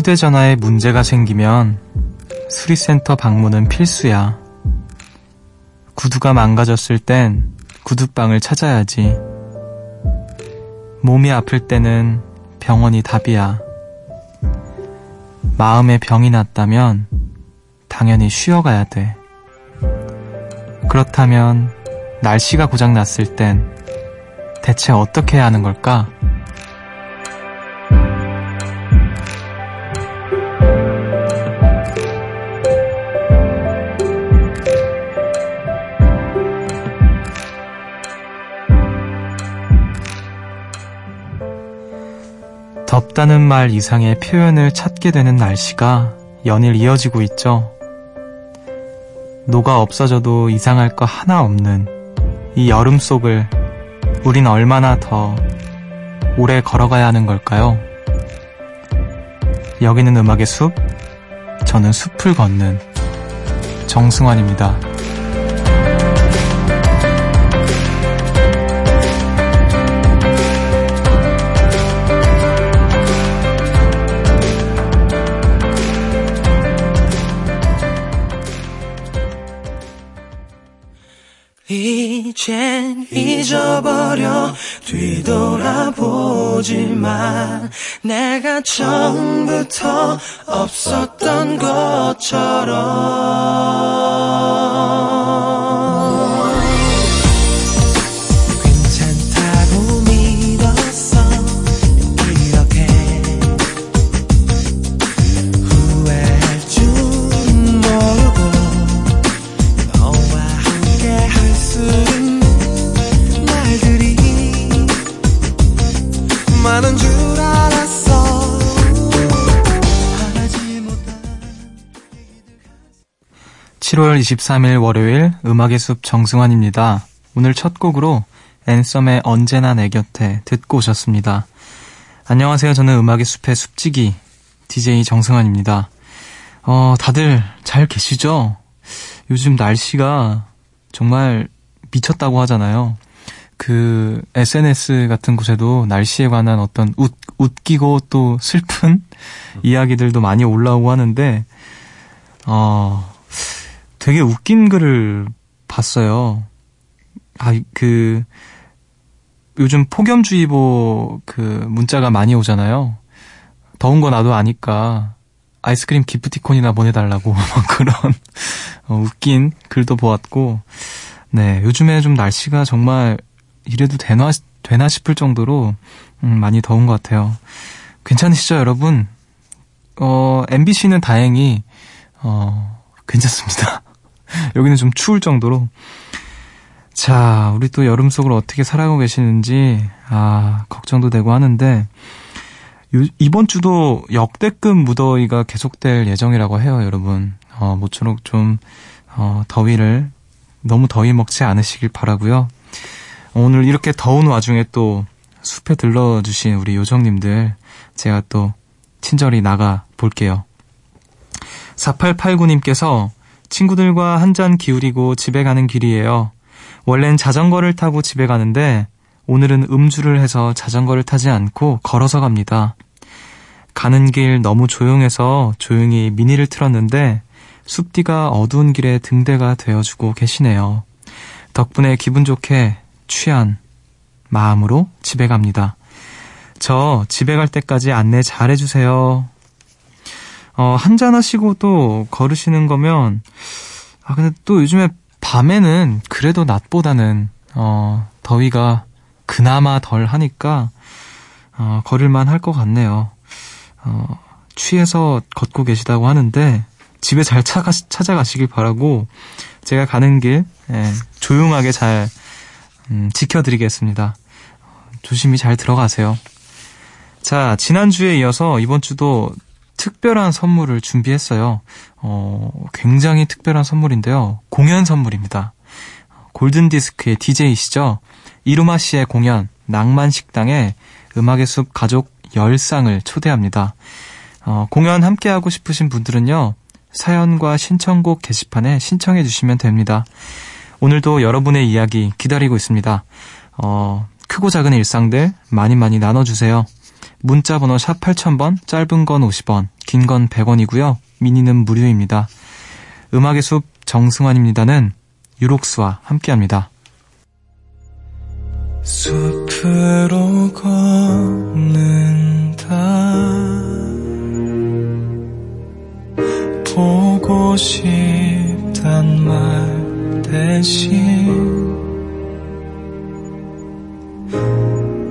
휴대전화에 문제가 생기면 수리센터 방문은 필수야. 구두가 망가졌을 땐 구두방을 찾아야지. 몸이 아플 때는 병원이 답이야. 마음에 병이 났다면 당연히 쉬어가야 돼. 그렇다면 날씨가 고장났을 땐 대체 어떻게 해야 하는 걸까? 덥다는 말 이상의 표현을 찾게 되는 날씨가 연일 이어지고 있죠. 노가 없어져도 이상할 거 하나 없는 이 여름 속을 우린 얼마나 더 오래 걸어가야 하는 걸까요? 여기는 음악의 숲, 저는 숲을 걷는 정승환입니다. 보지만 내가 처음부터 없었던 것처럼 7월 23일 월요일 음악의 숲 정승환입니다. 오늘 첫 곡으로 앤썸의 언제나 내 곁에 듣고 오셨습니다. 안녕하세요. 저는 음악의 숲의 숲지기 DJ 정승환입니다. 어, 다들 잘 계시죠? 요즘 날씨가 정말 미쳤다고 하잖아요. 그 SNS 같은 곳에도 날씨에 관한 어떤 웃, 웃기고 또 슬픈 이야기들도 많이 올라오고 하는데, 어, 되게 웃긴 글을 봤어요. 아, 그, 요즘 폭염주의보 그 문자가 많이 오잖아요. 더운 거 나도 아니까 아이스크림 기프티콘이나 보내달라고 막 그런 어, 웃긴 글도 보았고, 네, 요즘에 좀 날씨가 정말 이래도 되나, 되나 싶을 정도로 음, 많이 더운 것 같아요. 괜찮으시죠, 여러분? 어, MBC는 다행히, 어, 괜찮습니다. 여기는 좀 추울 정도로. 자, 우리 또 여름 속을 어떻게 살아가고 계시는지, 아, 걱정도 되고 하는데, 요, 이번 주도 역대급 무더위가 계속될 예정이라고 해요, 여러분. 어, 모쪼록 좀, 어, 더위를 너무 더위 먹지 않으시길 바라고요 오늘 이렇게 더운 와중에 또 숲에 들러주신 우리 요정님들 제가 또 친절히 나가 볼게요. 4889님께서 친구들과 한 잔 기울이고 집에 가는 길이에요. 원래는 자전거를 타고 집에 가는데 오늘은 음주를 해서 자전거를 타지 않고 걸어서 갑니다. 가는 길 너무 조용해서 조용히 미니를 틀었는데 숲디가 어두운 길에 등대가 되어주고 계시네요. 덕분에 기분 좋게 취한 마음으로 집에 갑니다. 저 집에 갈 때까지 안내 잘 해주세요. 어, 한잔 하시고 또 걸으시는 거면, 아, 근데 또 요즘에 밤에는 그래도 낮보다는, 어, 더위가 그나마 덜 하니까, 어, 걸을만 할 것 같네요. 어, 취해서 걷고 계시다고 하는데, 집에 잘 차가, 찾아가시길 바라고, 제가 가는 길, 예, 조용하게 잘 음, 지켜드리겠습니다. 조심히 잘 들어가세요. 자, 지난주에 이어서 이번 주도 특별한 선물을 준비했어요. 어, 굉장히 특별한 선물인데요. 공연 선물입니다. 골든디스크의 DJ이시죠? 이루마 씨의 공연, 낭만식당에 음악의 숲 가족 10쌍을 초대합니다. 어, 공연 함께하고 싶으신 분들은요, 사연과 신청곡 게시판에 신청해 주시면 됩니다. 오늘도 여러분의 이야기 기다리고 있습니다. 어, 크고 작은 일상들 많이 많이 나눠주세요. 문자 번호 샵 8000번, 짧은 건 50원, 긴 건 100원이고요. 미니는 무료입니다. 음악의 숲 정승환입니다는 유록스와 함께합니다. 숲으로 걷는다 보고 싶단 말 대신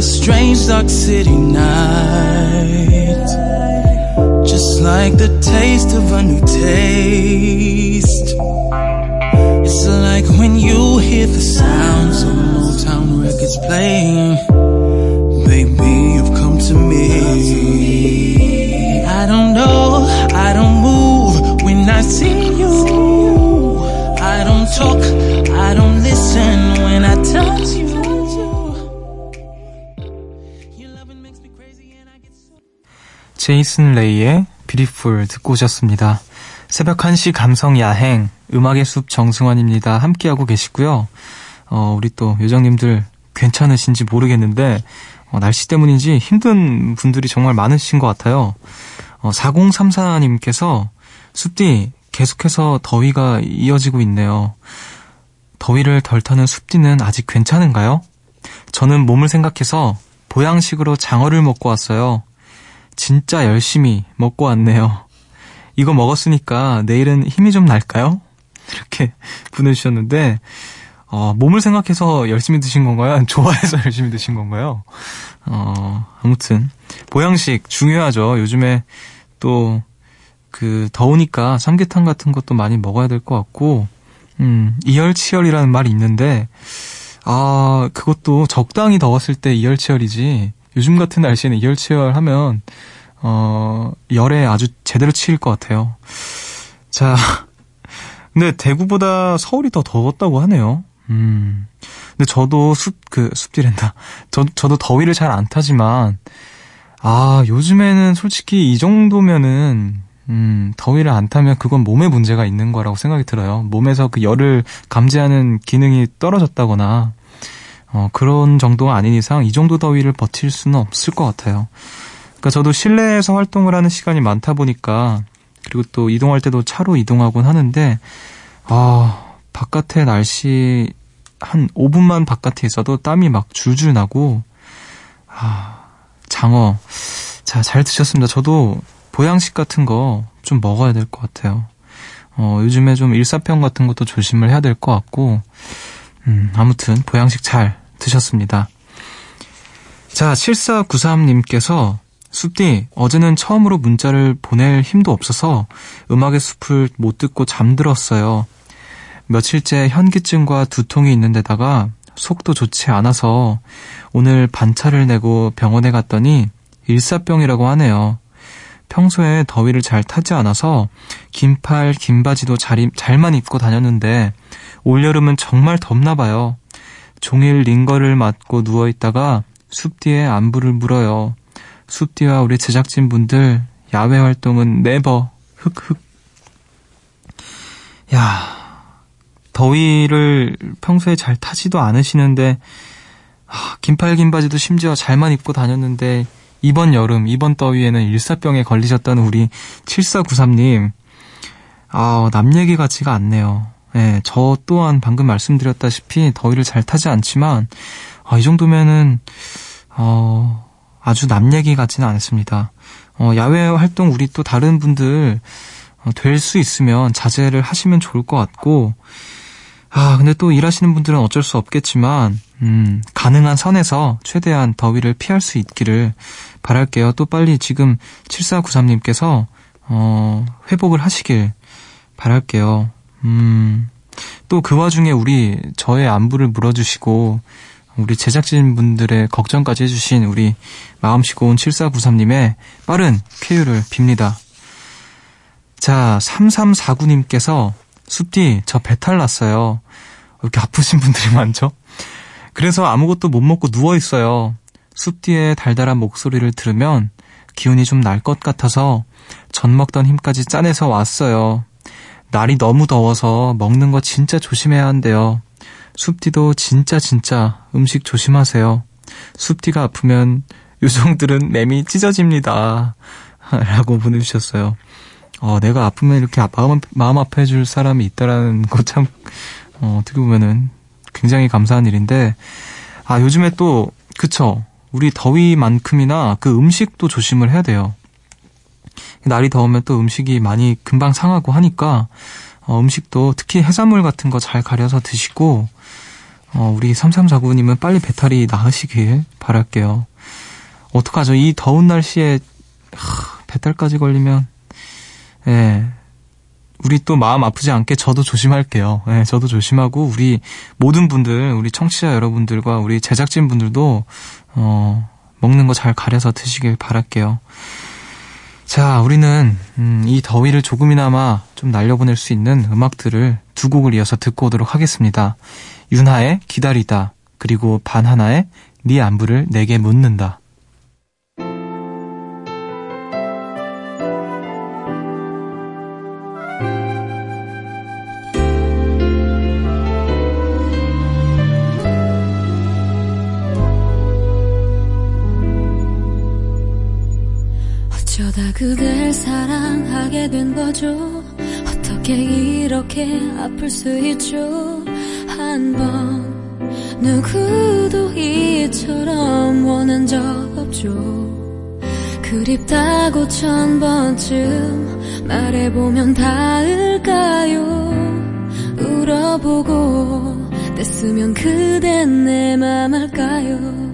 A strange dark city night. Just like the taste of a new taste. It's like when you hear the sounds of Motown records playing. Baby, you've come to me. I don't know, I don't move when I see you. I don't talk, I don't listen when I touch 제이슨 레이의 비리풀 듣고 오셨습니다. 새벽 1시 감성 야행, 음악의 숲 정승환입니다. 함께하고 계시고요. 어, 우리 또 요정님들 괜찮으신지 모르겠는데, 어, 날씨 때문인지 힘든 분들이 정말 많으신 것 같아요. 어, 4034님께서 숲디 계속해서 더위가 이어지고 있네요. 더위를 덜 타는 숲디는 아직 괜찮은가요? 저는 몸을 생각해서 보양식으로 장어를 먹고 왔어요. 진짜 열심히 먹고 왔네요. 이거 먹었으니까 내일은 힘이 좀 날까요? 이렇게 보내주셨는데, 어, 몸을 생각해서 열심히 드신 건가요? 좋아해서 열심히 드신 건가요? 어, 아무튼, 보양식 중요하죠. 요즘에 또, 그, 더우니까 삼계탕 같은 것도 많이 먹어야 될 것 같고, 음, 이열치열이라는 말이 있는데, 아, 그것도 적당히 더웠을 때 이열치열이지, 요즘 같은 날씨에는 이열치열 하면, 어, 열에 아주 제대로 치일 것 같아요. 자, 근데 대구보다 서울이 더 더웠다고 하네요. 음. 근데 저도 숲, 그, 숲디랜다. 저, 저도 더위를 잘 안 타지만, 아, 요즘에는 솔직히 이 정도면은, 음, 더위를 안 타면 그건 몸에 문제가 있는 거라고 생각이 들어요. 몸에서 그 열을 감지하는 기능이 떨어졌다거나, 어, 그런 정도가 아닌 이상 이 정도 더위를 버틸 수는 없을 것 같아요. 그러니까 저도 실내에서 활동을 하는 시간이 많다 보니까 그리고 또 이동할 때도 차로 이동하곤 하는데 아, 바깥에 날씨 한 5분만 바깥에 있어도 땀이 막 줄줄 나고 아, 장어. 자, 잘 드셨습니다. 저도 보양식 같은 거 좀 먹어야 될 것 같아요. 어, 요즘에 좀 일사병 같은 것도 조심을 해야 될 것 같고, 음, 아무튼 보양식 잘 드셨습니다. 자, 7493님께서 숲디, 어제는 처음으로 문자를 보낼 힘도 없어서 음악의 숲을 못 듣고 잠들었어요. 며칠째 현기증과 두통이 있는데다가 속도 좋지 않아서 오늘 반차를 내고 병원에 갔더니 일사병이라고 하네요. 평소에 더위를 잘 타지 않아서 긴팔, 긴 바지도 잘, 잘만 입고 다녔는데 올여름은 정말 덥나 봐요. 종일 링거를 맞고 누워있다가 숲 뒤에 안부를 물어요. 숲디와 우리 제작진분들 야외 활동은 네버 흑흑 야 더위를 평소에 잘 타지도 않으시는데 아, 긴팔 긴 바지도 심지어 잘만 입고 다녔는데 이번 여름 이번 더위에는 일사병에 걸리셨다는 우리 7493님 아, 남 얘기 같지가 않네요. 예, 저 또한 방금 말씀드렸다시피 더위를 잘 타지 않지만 아, 이 정도면은 어 아주 남 얘기 같지는 않습니다. 어, 야외 활동 우리 또 다른 분들 어, 될수 있으면 자제를 하시면 좋을 것 같고 아 근데 또 일하시는 분들은 어쩔 수 없겠지만 음, 가능한 선에서 최대한 더위를 피할 수 있기를 바랄게요. 또 빨리 지금 7493님께서 어, 회복을 하시길 바랄게요. 음, 또 그 와중에 우리 저의 안부를 물어주시고 우리 제작진분들의 걱정까지 해주신 우리 마음씨 고운 7493님의 빠른 쾌유를 빕니다. 자, 3349님께서 숲디, 저 배탈 났어요. 이렇게 아프신 분들이 많죠? 그래서 아무것도 못 먹고 누워있어요. 숲디의 달달한 목소리를 들으면 기운이 좀 날 것 같아서 전 먹던 힘까지 짜내서 왔어요. 날이 너무 더워서 먹는 거 진짜 조심해야 한대요. 숲디도 진짜 진짜 음식 조심하세요. 숲디가 아프면 요정들은 맴이 찢어집니다. 라고 보내주셨어요. 어, 내가 아프면 이렇게 마음, 마음 아파해 줄 사람이 있다라는 거 참, 어, 어떻게 보면은 굉장히 감사한 일인데, 아, 요즘에 또, 그쵸. 우리 더위만큼이나 그 음식도 조심을 해야 돼요. 날이 더우면 또 음식이 많이 금방 상하고 하니까, 어, 음식도 특히 해산물 같은 거 잘 가려서 드시고, 어, 우리 3349님은 빨리 배탈이 나으시길 바랄게요. 어떡하죠? 이 더운 날씨에, 하, 배탈까지 걸리면, 예. 우리 또 마음 아프지 않게 저도 조심할게요. 예, 저도 조심하고 우리 모든 분들, 우리 청취자 여러분들과 우리 제작진 분들도 어, 먹는 거 잘 가려서 드시길 바랄게요. 자, 우리는 음, 이 더위를 조금이나마 좀 날려보낼 수 있는 음악들을 두 곡을 이어서 듣고 오도록 하겠습니다. 윤하의 기다리다 그리고 반하나의 네 안부를 내게 묻는다. 그댈 사랑하게 된 거죠. 어떻게 이렇게 아플 수 있죠? 한 번 누구도 이처럼 원한 적 없죠. 그립다고 천 번쯤 말해보면 닿을까요? 울어보고 뗐으면 그댄 내 맘 알까요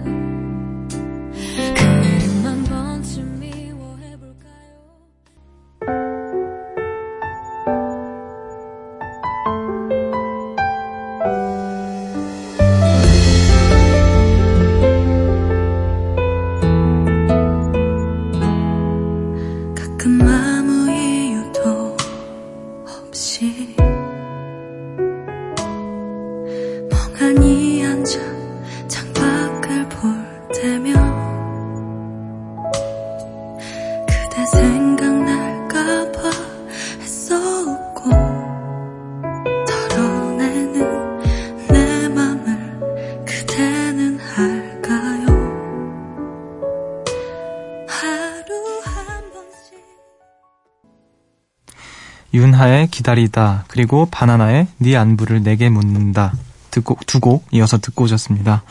윤하의 기다리다 그리고 바나나의 네 안부를 내게 묻는다 듣고 두 곡 이어서 듣고 오셨습니다.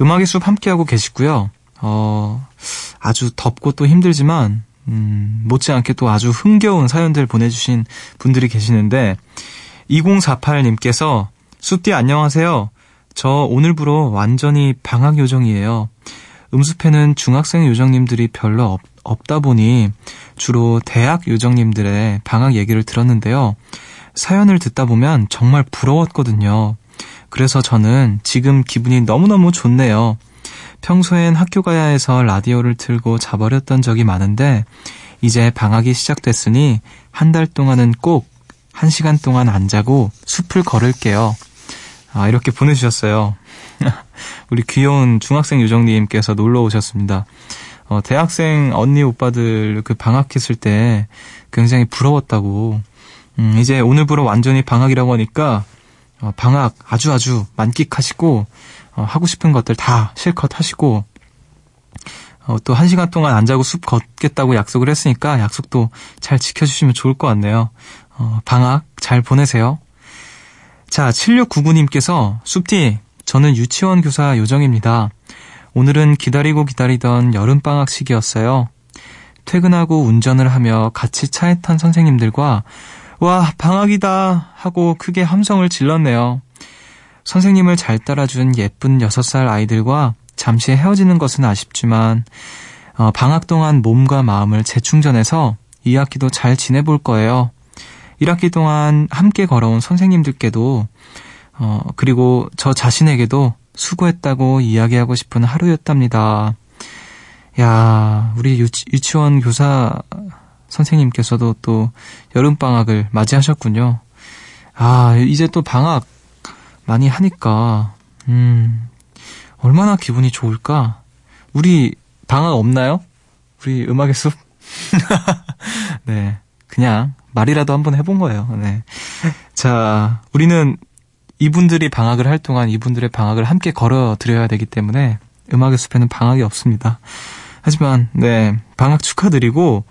음악의 숲 함께하고 계시고요. 어, 아주 덥고 또 힘들지만 음, 못지않게 또 아주 흥겨운 사연들 보내주신 분들이 계시는데 2048님께서 숲디 안녕하세요. 저 오늘부로 완전히 방학 요정이에요. 음숲에는 중학생 요정님들이 별로 없, 없다 보니 주로 대학 요정님들의 방학 얘기를 들었는데요. 사연을 듣다 보면 정말 부러웠거든요. 그래서 저는 지금 기분이 너무너무 좋네요. 평소엔 학교 가야 해서 라디오를 틀고 자버렸던 적이 많은데 이제 방학이 시작됐으니 한 달 동안은 꼭 한 시간 동안 안 자고 숲을 걸을게요. 아, 이렇게 보내주셨어요. 우리 귀여운 중학생 요정님께서 놀러 오셨습니다. 어, 대학생 언니 오빠들 그 방학했을 때 굉장히 부러웠다고. 음, 이제 오늘부로 완전히 방학이라고 하니까 어, 방학 아주 아주 만끽하시고 어, 하고 싶은 것들 다 실컷 하시고 어, 또 한 시간 동안 안 자고 숲 걷겠다고 약속을 했으니까 약속도 잘 지켜주시면 좋을 것 같네요. 어, 방학 잘 보내세요. 자, 7699님께서 숲티 저는 유치원 교사 요정입니다. 오늘은 기다리고 기다리던 여름방학 시기였어요. 퇴근하고 운전을 하며 같이 차에 탄 선생님들과 와, 방학이다 하고 크게 함성을 질렀네요. 선생님을 잘 따라준 예쁜 6살 아이들과 잠시 헤어지는 것은 아쉽지만 어, 방학 동안 몸과 마음을 재충전해서 2학기도 잘 지내볼 거예요. 1학기 동안 함께 걸어온 선생님들께도 어, 그리고 저 자신에게도 수고했다고 이야기하고 싶은 하루였답니다. 야, 우리 유치, 유치원 교사 선생님께서도 또 여름방학을 맞이하셨군요. 아, 이제 또 방학 많이 하니까, 음, 얼마나 기분이 좋을까? 우리 방학 없나요? 우리 음악의 숲? 네. 그냥 말이라도 한번 해본 거예요. 네. 자, 우리는 이분들이 방학을 할 동안 이분들의 방학을 함께 걸어 드려야 되기 때문에 음악의 숲에는 방학이 없습니다. 하지만, 네. 방학 축하드리고,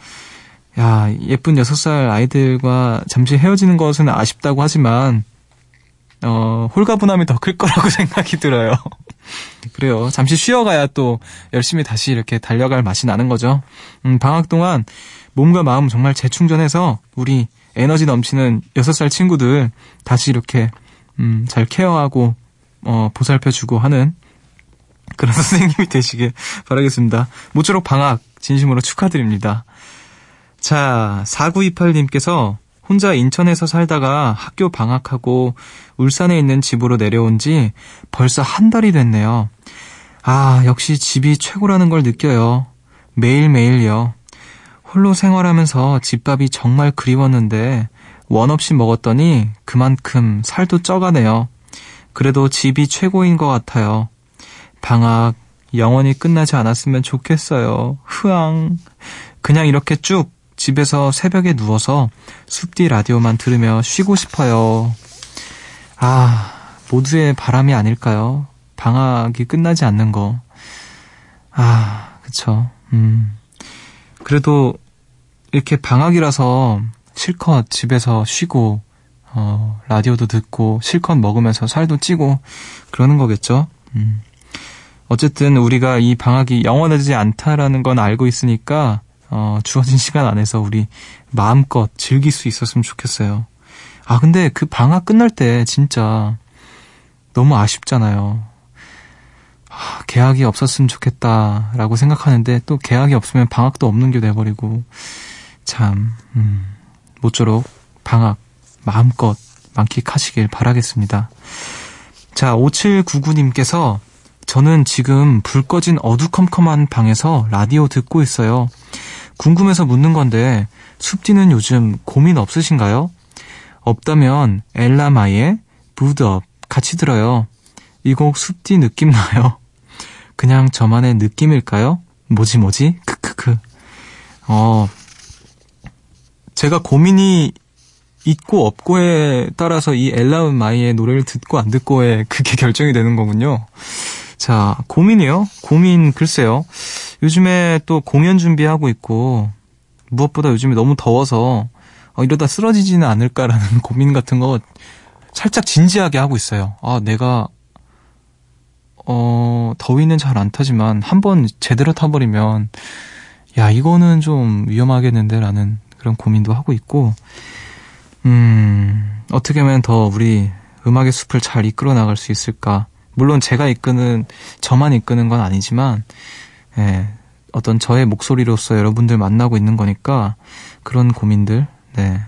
야, 예쁜 6살 아이들과 잠시 헤어지는 것은 아쉽다고 하지만, 어, 홀가분함이 더 클 거라고 생각이 들어요. 그래요. 잠시 쉬어가야 또 열심히 다시 이렇게 달려갈 맛이 나는 거죠. 음, 방학 동안 몸과 마음 정말 재충전해서 우리 에너지 넘치는 6살 친구들 다시 이렇게, 음, 잘 케어하고, 어, 보살펴주고 하는 그런 선생님이 되시길 바라겠습니다. 모쪼록 방학 진심으로 축하드립니다. 자, 4928님께서 혼자 인천에서 살다가 학교 방학하고 울산에 있는 집으로 내려온 지 벌써 한 달이 됐네요. 아, 역시 집이 최고라는 걸 느껴요. 매일매일요. 홀로 생활하면서 집밥이 정말 그리웠는데 원 없이 먹었더니 그만큼 살도 쪄가네요. 그래도 집이 최고인 것 같아요. 방학 영원히 끝나지 않았으면 좋겠어요. 흐앙. 그냥 이렇게 쭉 집에서 새벽에 누워서 숲뒤 라디오만 들으며 쉬고 싶어요. 아, 모두의 바람이 아닐까요? 방학이 끝나지 않는 거. 아, 그쵸. 음. 그래도 이렇게 방학이라서 실컷 집에서 쉬고, 어, 라디오도 듣고, 실컷 먹으면서 살도 찌고, 그러는 거겠죠? 음. 어쨌든 우리가 이 방학이 영원하지 않다라는 건 알고 있으니까, 어, 주어진 시간 안에서 우리 마음껏 즐길 수 있었으면 좋겠어요. 아, 근데 그 방학 끝날 때 진짜 너무 아쉽잖아요. 아, 계약이 없었으면 좋겠다라고 생각하는데 또 계약이 없으면 방학도 없는 게 돼버리고 참, 음, 모쪼록 방학 마음껏 만끽하시길 바라겠습니다. 자, 5799님께서 저는 지금 불 꺼진 어두컴컴한 방에서 라디오 듣고 있어요. 궁금해서 묻는 건데 숲디는 요즘 고민 없으신가요? 없다면 엘라마의 부드업 같이 들어요. 이 곡 숲디 느낌 나요. 그냥 저만의 느낌일까요? 뭐지 뭐지? 크크크. 어 제가 고민이 있고 없고에 따라서 이 엘라 마이의 노래를 듣고 안 듣고에 그게 결정이 되는 거군요. 자, 고민이요? 고민 글쎄요. 요즘에 또 공연 준비하고 있고 무엇보다 요즘에 너무 더워서 어, 이러다 쓰러지지는 않을까라는 고민 같은 거 살짝 진지하게 하고 있어요. 아, 내가 어, 더위는 잘 안 타지만 한번 제대로 타버리면 야, 이거는 좀 위험하겠는데 라는 그런 고민도 하고 있고 음, 어떻게 하면 더 우리 음악의 숲을 잘 이끌어 나갈 수 있을까? 물론 제가 이끄는 저만 이끄는 건 아니지만 예, 어떤 저의 목소리로서 여러분들 만나고 있는 거니까 그런 고민들 네.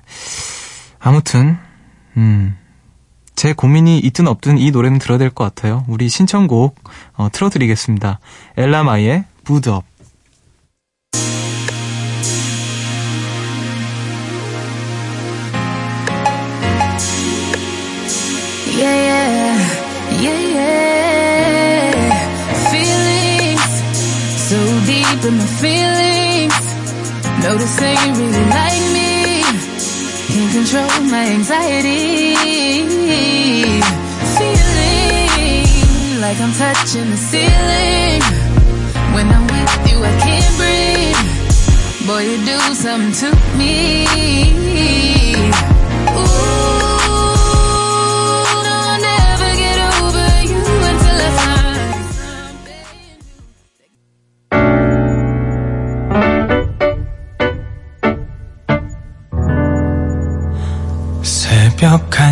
아무튼 음. 제 고민이 있든 없든 이 노래는 들어야 될 것 같아요. 우리 신청곡 어, 틀어드리겠습니다. 엘라마이의 부드업. Deep my feelings. Noticing you really like me. Can't control my anxiety. Feeling like I'm touching the ceiling. When I'm with you, I can't breathe. Boy, you do something to me. Ooh,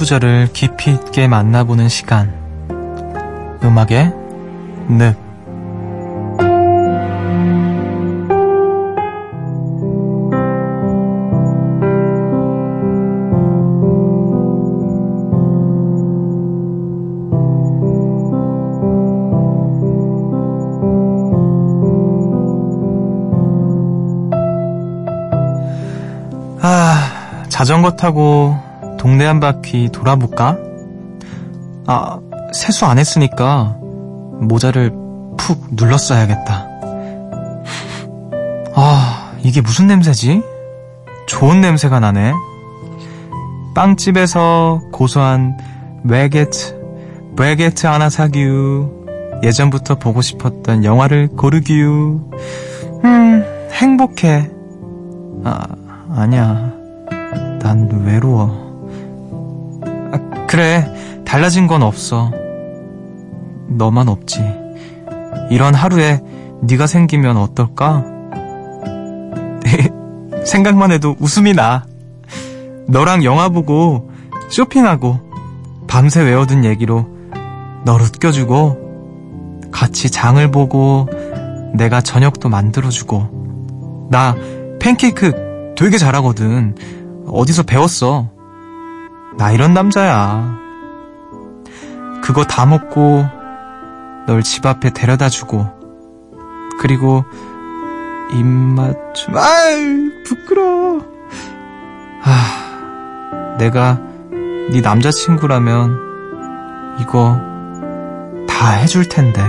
한 구절을 깊이 있게 만나보는 시간. 음악의 늪. 아, 자전거 타고 동네 한 바퀴 돌아볼까? 아, 세수 안 했으니까 모자를 푹 눌렀어야겠다. 아, 이게 무슨 냄새지? 좋은 냄새가 나네. 빵집에서 고소한 베게트, 베게트 하나 사규. 예전부터 보고 싶었던 영화를 고르규. 음, 행복해. 아, 아니야. 난 외로워. 아, 그래. 달라진 건 없어. 너만 없지. 이런 하루에 네가 생기면 어떨까? 생각만 해도 웃음이 나. 너랑 영화 보고 쇼핑하고 밤새 외워둔 얘기로 널 웃겨주고 같이 장을 보고 내가 저녁도 만들어주고 나 팬케이크 되게 잘하거든. 어디서 배웠어. 나 이런 남자야. 그거 다 먹고 널 집 앞에 데려다 주고 그리고 입맞춤 아이 부끄러워 아 내가 네 남자친구라면 이거 다 해줄 텐데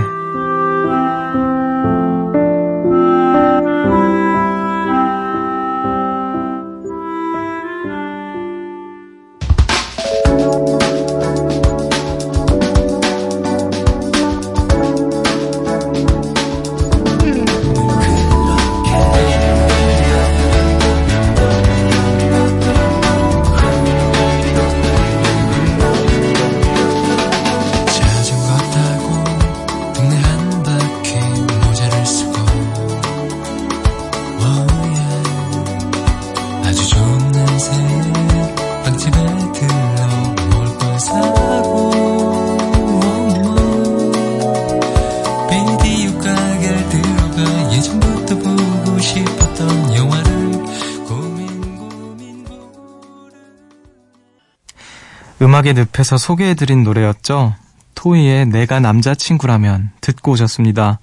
음악의 늪에서 소개해드린 노래였죠. 토이의 내가 남자친구라면 듣고 오셨습니다.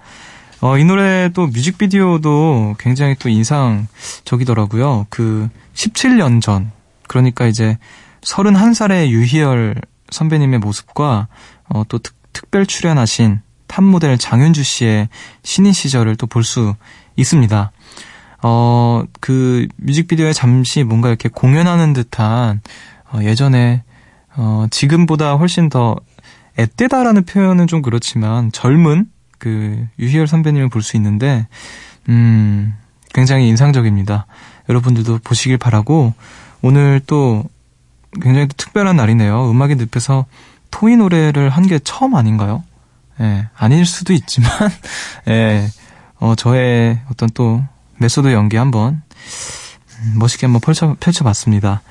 어, 이 노래 또 뮤직비디오도 굉장히 또 인상적이더라고요. 그 17년 전, 그러니까 이제 31살의 유희열 선배님의 모습과 어, 또 특, 특별 출연하신 탑모델 장윤주 씨의 신인 시절을 또 볼 수 있습니다. 어, 그 뮤직비디오에 잠시 뭔가 이렇게 공연하는 듯한 어, 예전에 어, 지금보다 훨씬 더 앳되다라는 표현은 좀 그렇지만 젊은 그 유희열 선배님을 볼 수 있는데 음, 굉장히 인상적입니다. 여러분들도 보시길 바라고 오늘 또 굉장히 또 특별한 날이네요. 음악의 늪에서 토이 노래를 한 게 처음 아닌가요? 예, 아닐 수도 있지만 예, 어, 저의 어떤 또 메소드 연기 한번 음, 멋있게 한번 펼쳐, 펼쳐봤습니다.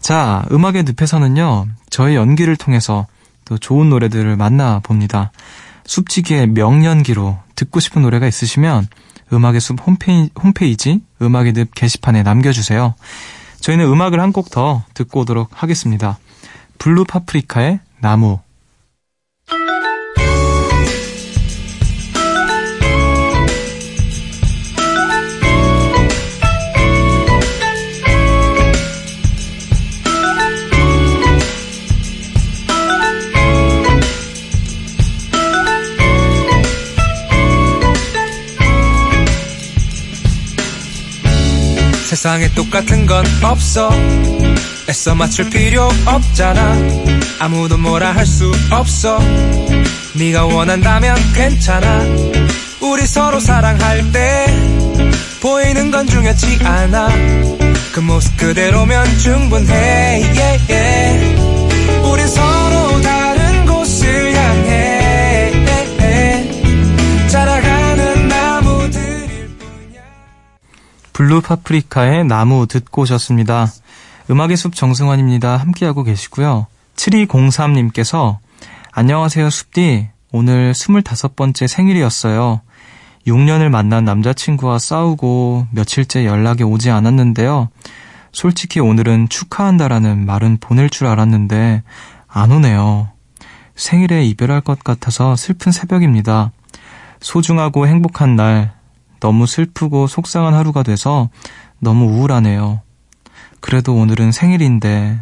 자, 음악의 늪에서는요, 저의 연기를 통해서 또 좋은 노래들을 만나봅니다. 숲지기의 명연기로 듣고 싶은 노래가 있으시면 음악의 숲 홈페이지, 홈페이지 음악의 늪 게시판에 남겨주세요. 저희는 음악을 한 곡 더 듣고 오도록 하겠습니다. 블루 파프리카의 나무. 세상에 똑같은 건 없어. 애써 맞출 필요 없잖아. 아무도 뭐라 할 수 없어. 네가 원한다면 괜찮아. 우리 서로 사랑할 때 보이는 건 중요치 않아. 그 모습 그대로면 충분해. Yeah, yeah. 우리 서로 블루 파프리카의 나무 듣고 오셨습니다. 음악의 숲 정승환입니다. 함께하고 계시고요. 7203님께서 안녕하세요, 숲디. 오늘 25번째 생일이었어요. 6년을 만난 남자친구와 싸우고 며칠째 연락이 오지 않았는데요. 솔직히 오늘은 축하한다라는 말은 보낼 줄 알았는데 안 오네요. 생일에 이별할 것 같아서 슬픈 새벽입니다. 소중하고 행복한 날, 너무 슬프고 속상한 하루가 돼서 너무 우울하네요. 그래도 오늘은 생일인데,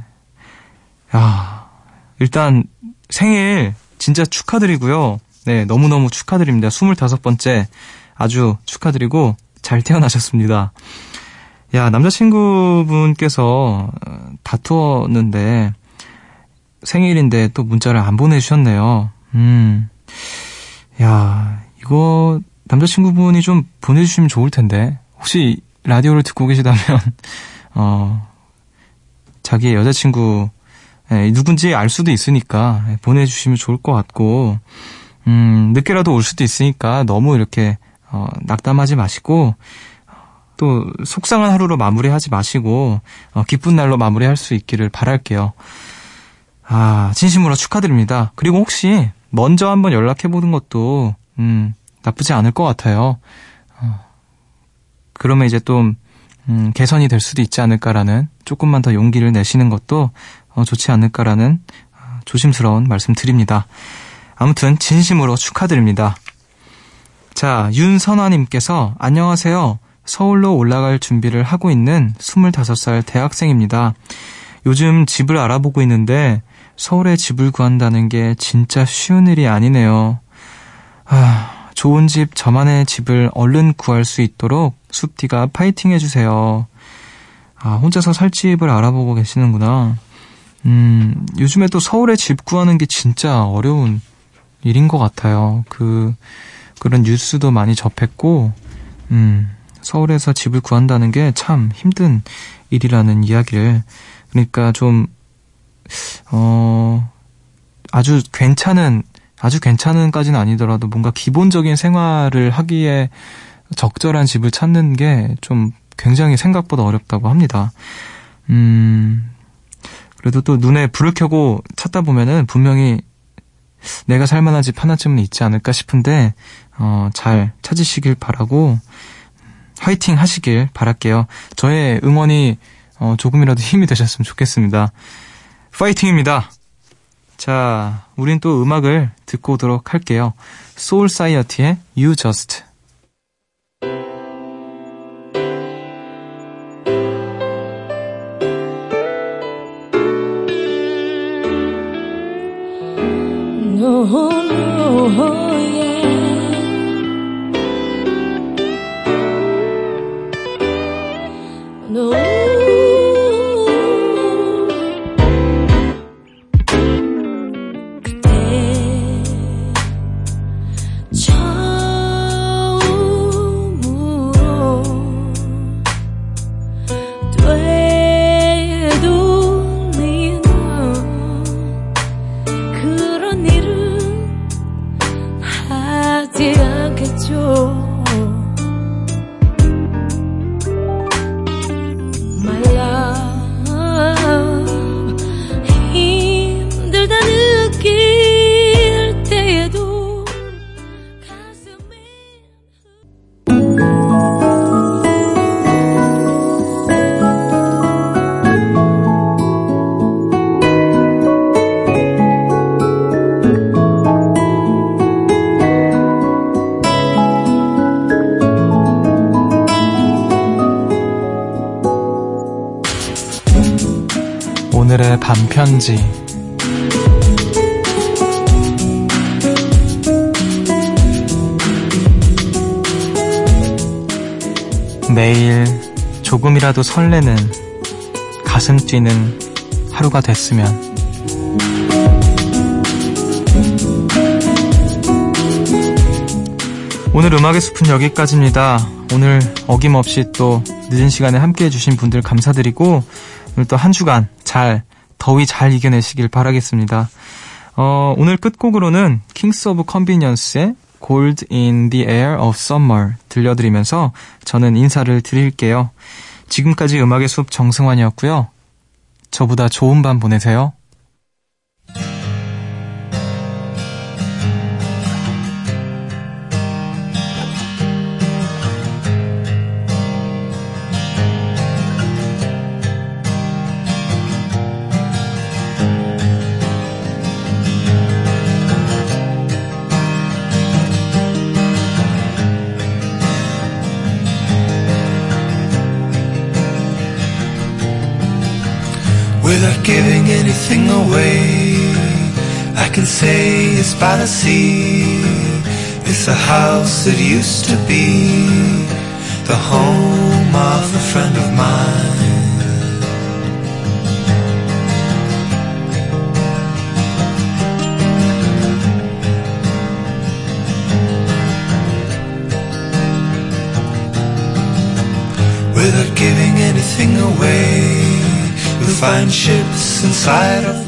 야, 일단 생일 진짜 축하드리고요. 네, 너무너무 축하드립니다. 25번째 아주 축하드리고 잘 태어나셨습니다. 야, 남자친구분께서 다투었는데 생일인데 또 문자를 안 보내주셨네요. 음, 야, 이거 남자친구분이 좀 보내주시면 좋을 텐데. 혹시 라디오를 듣고 계시다면, 어, 자기의 여자친구, 예, 누군지 알 수도 있으니까 보내주시면 좋을 것 같고, 음, 늦게라도 올 수도 있으니까 너무 이렇게, 어, 낙담하지 마시고, 또 속상한 하루로 마무리하지 마시고, 어, 기쁜 날로 마무리할 수 있기를 바랄게요. 아, 진심으로 축하드립니다. 그리고 혹시 먼저 한번 연락해 보는 것도, 음, 나쁘지 않을 것 같아요. 어, 그러면 이제 또, 음, 개선이 될 수도 있지 않을까라는 조금만 더 용기를 내시는 것도 어, 좋지 않을까라는 어, 조심스러운 말씀 드립니다. 아무튼 진심으로 축하드립니다. 자, 윤선화님께서 안녕하세요. 서울로 올라갈 준비를 하고 있는 25살 대학생입니다. 요즘 집을 알아보고 있는데 서울에 집을 구한다는 게 진짜 쉬운 일이 아니네요. 아, 좋은 집, 저만의 집을 얼른 구할 수 있도록 숲디가 파이팅 해주세요. 아, 혼자서 살 집을 알아보고 계시는구나. 음, 요즘에 또 서울에 집 구하는 게 진짜 어려운 일인 것 같아요. 그, 그런 뉴스도 많이 접했고, 음, 서울에서 집을 구한다는 게 참 힘든 일이라는 이야기를, 그러니까 좀, 어, 아주 괜찮은, 아주 괜찮은까지는 아니더라도 뭔가 기본적인 생활을 하기에 적절한 집을 찾는 게 좀 굉장히 생각보다 어렵다고 합니다. 음, 그래도 또 눈에 불을 켜고 찾다 보면은 분명히 내가 살만한 집 하나쯤은 있지 않을까 싶은데, 어, 잘 찾으시길 바라고, 화이팅 하시길 바랄게요. 저의 응원이, 어, 조금이라도 힘이 되셨으면 좋겠습니다. 파이팅입니다. 자, 우린 또 음악을 듣고 오도록 할게요. 소울 사이어티의 You Just. No, no, yeah. 의 반편지. 매일 조금이라도 설레는 가슴 뛰는 하루가 됐으면 오늘 음악의 숲은 여기까지입니다. 오늘 어김없이 또 늦은 시간에 함께 해주신 분들 감사드리고 오늘 또 한 주간 잘 더위 잘 이겨내시길 바라겠습니다. 어, 오늘 끝곡으로는 킹스 오브 컨비니언스의 Cold in the Air of Summer 들려드리면서 저는 인사를 드릴게요. 지금까지 음악의 숲 정승환이었고요. 저보다 좋은 밤 보내세요. Say it's by the sea. It's a house that used to be the home of a friend of mine. Without giving anything away, we'll find ships inside of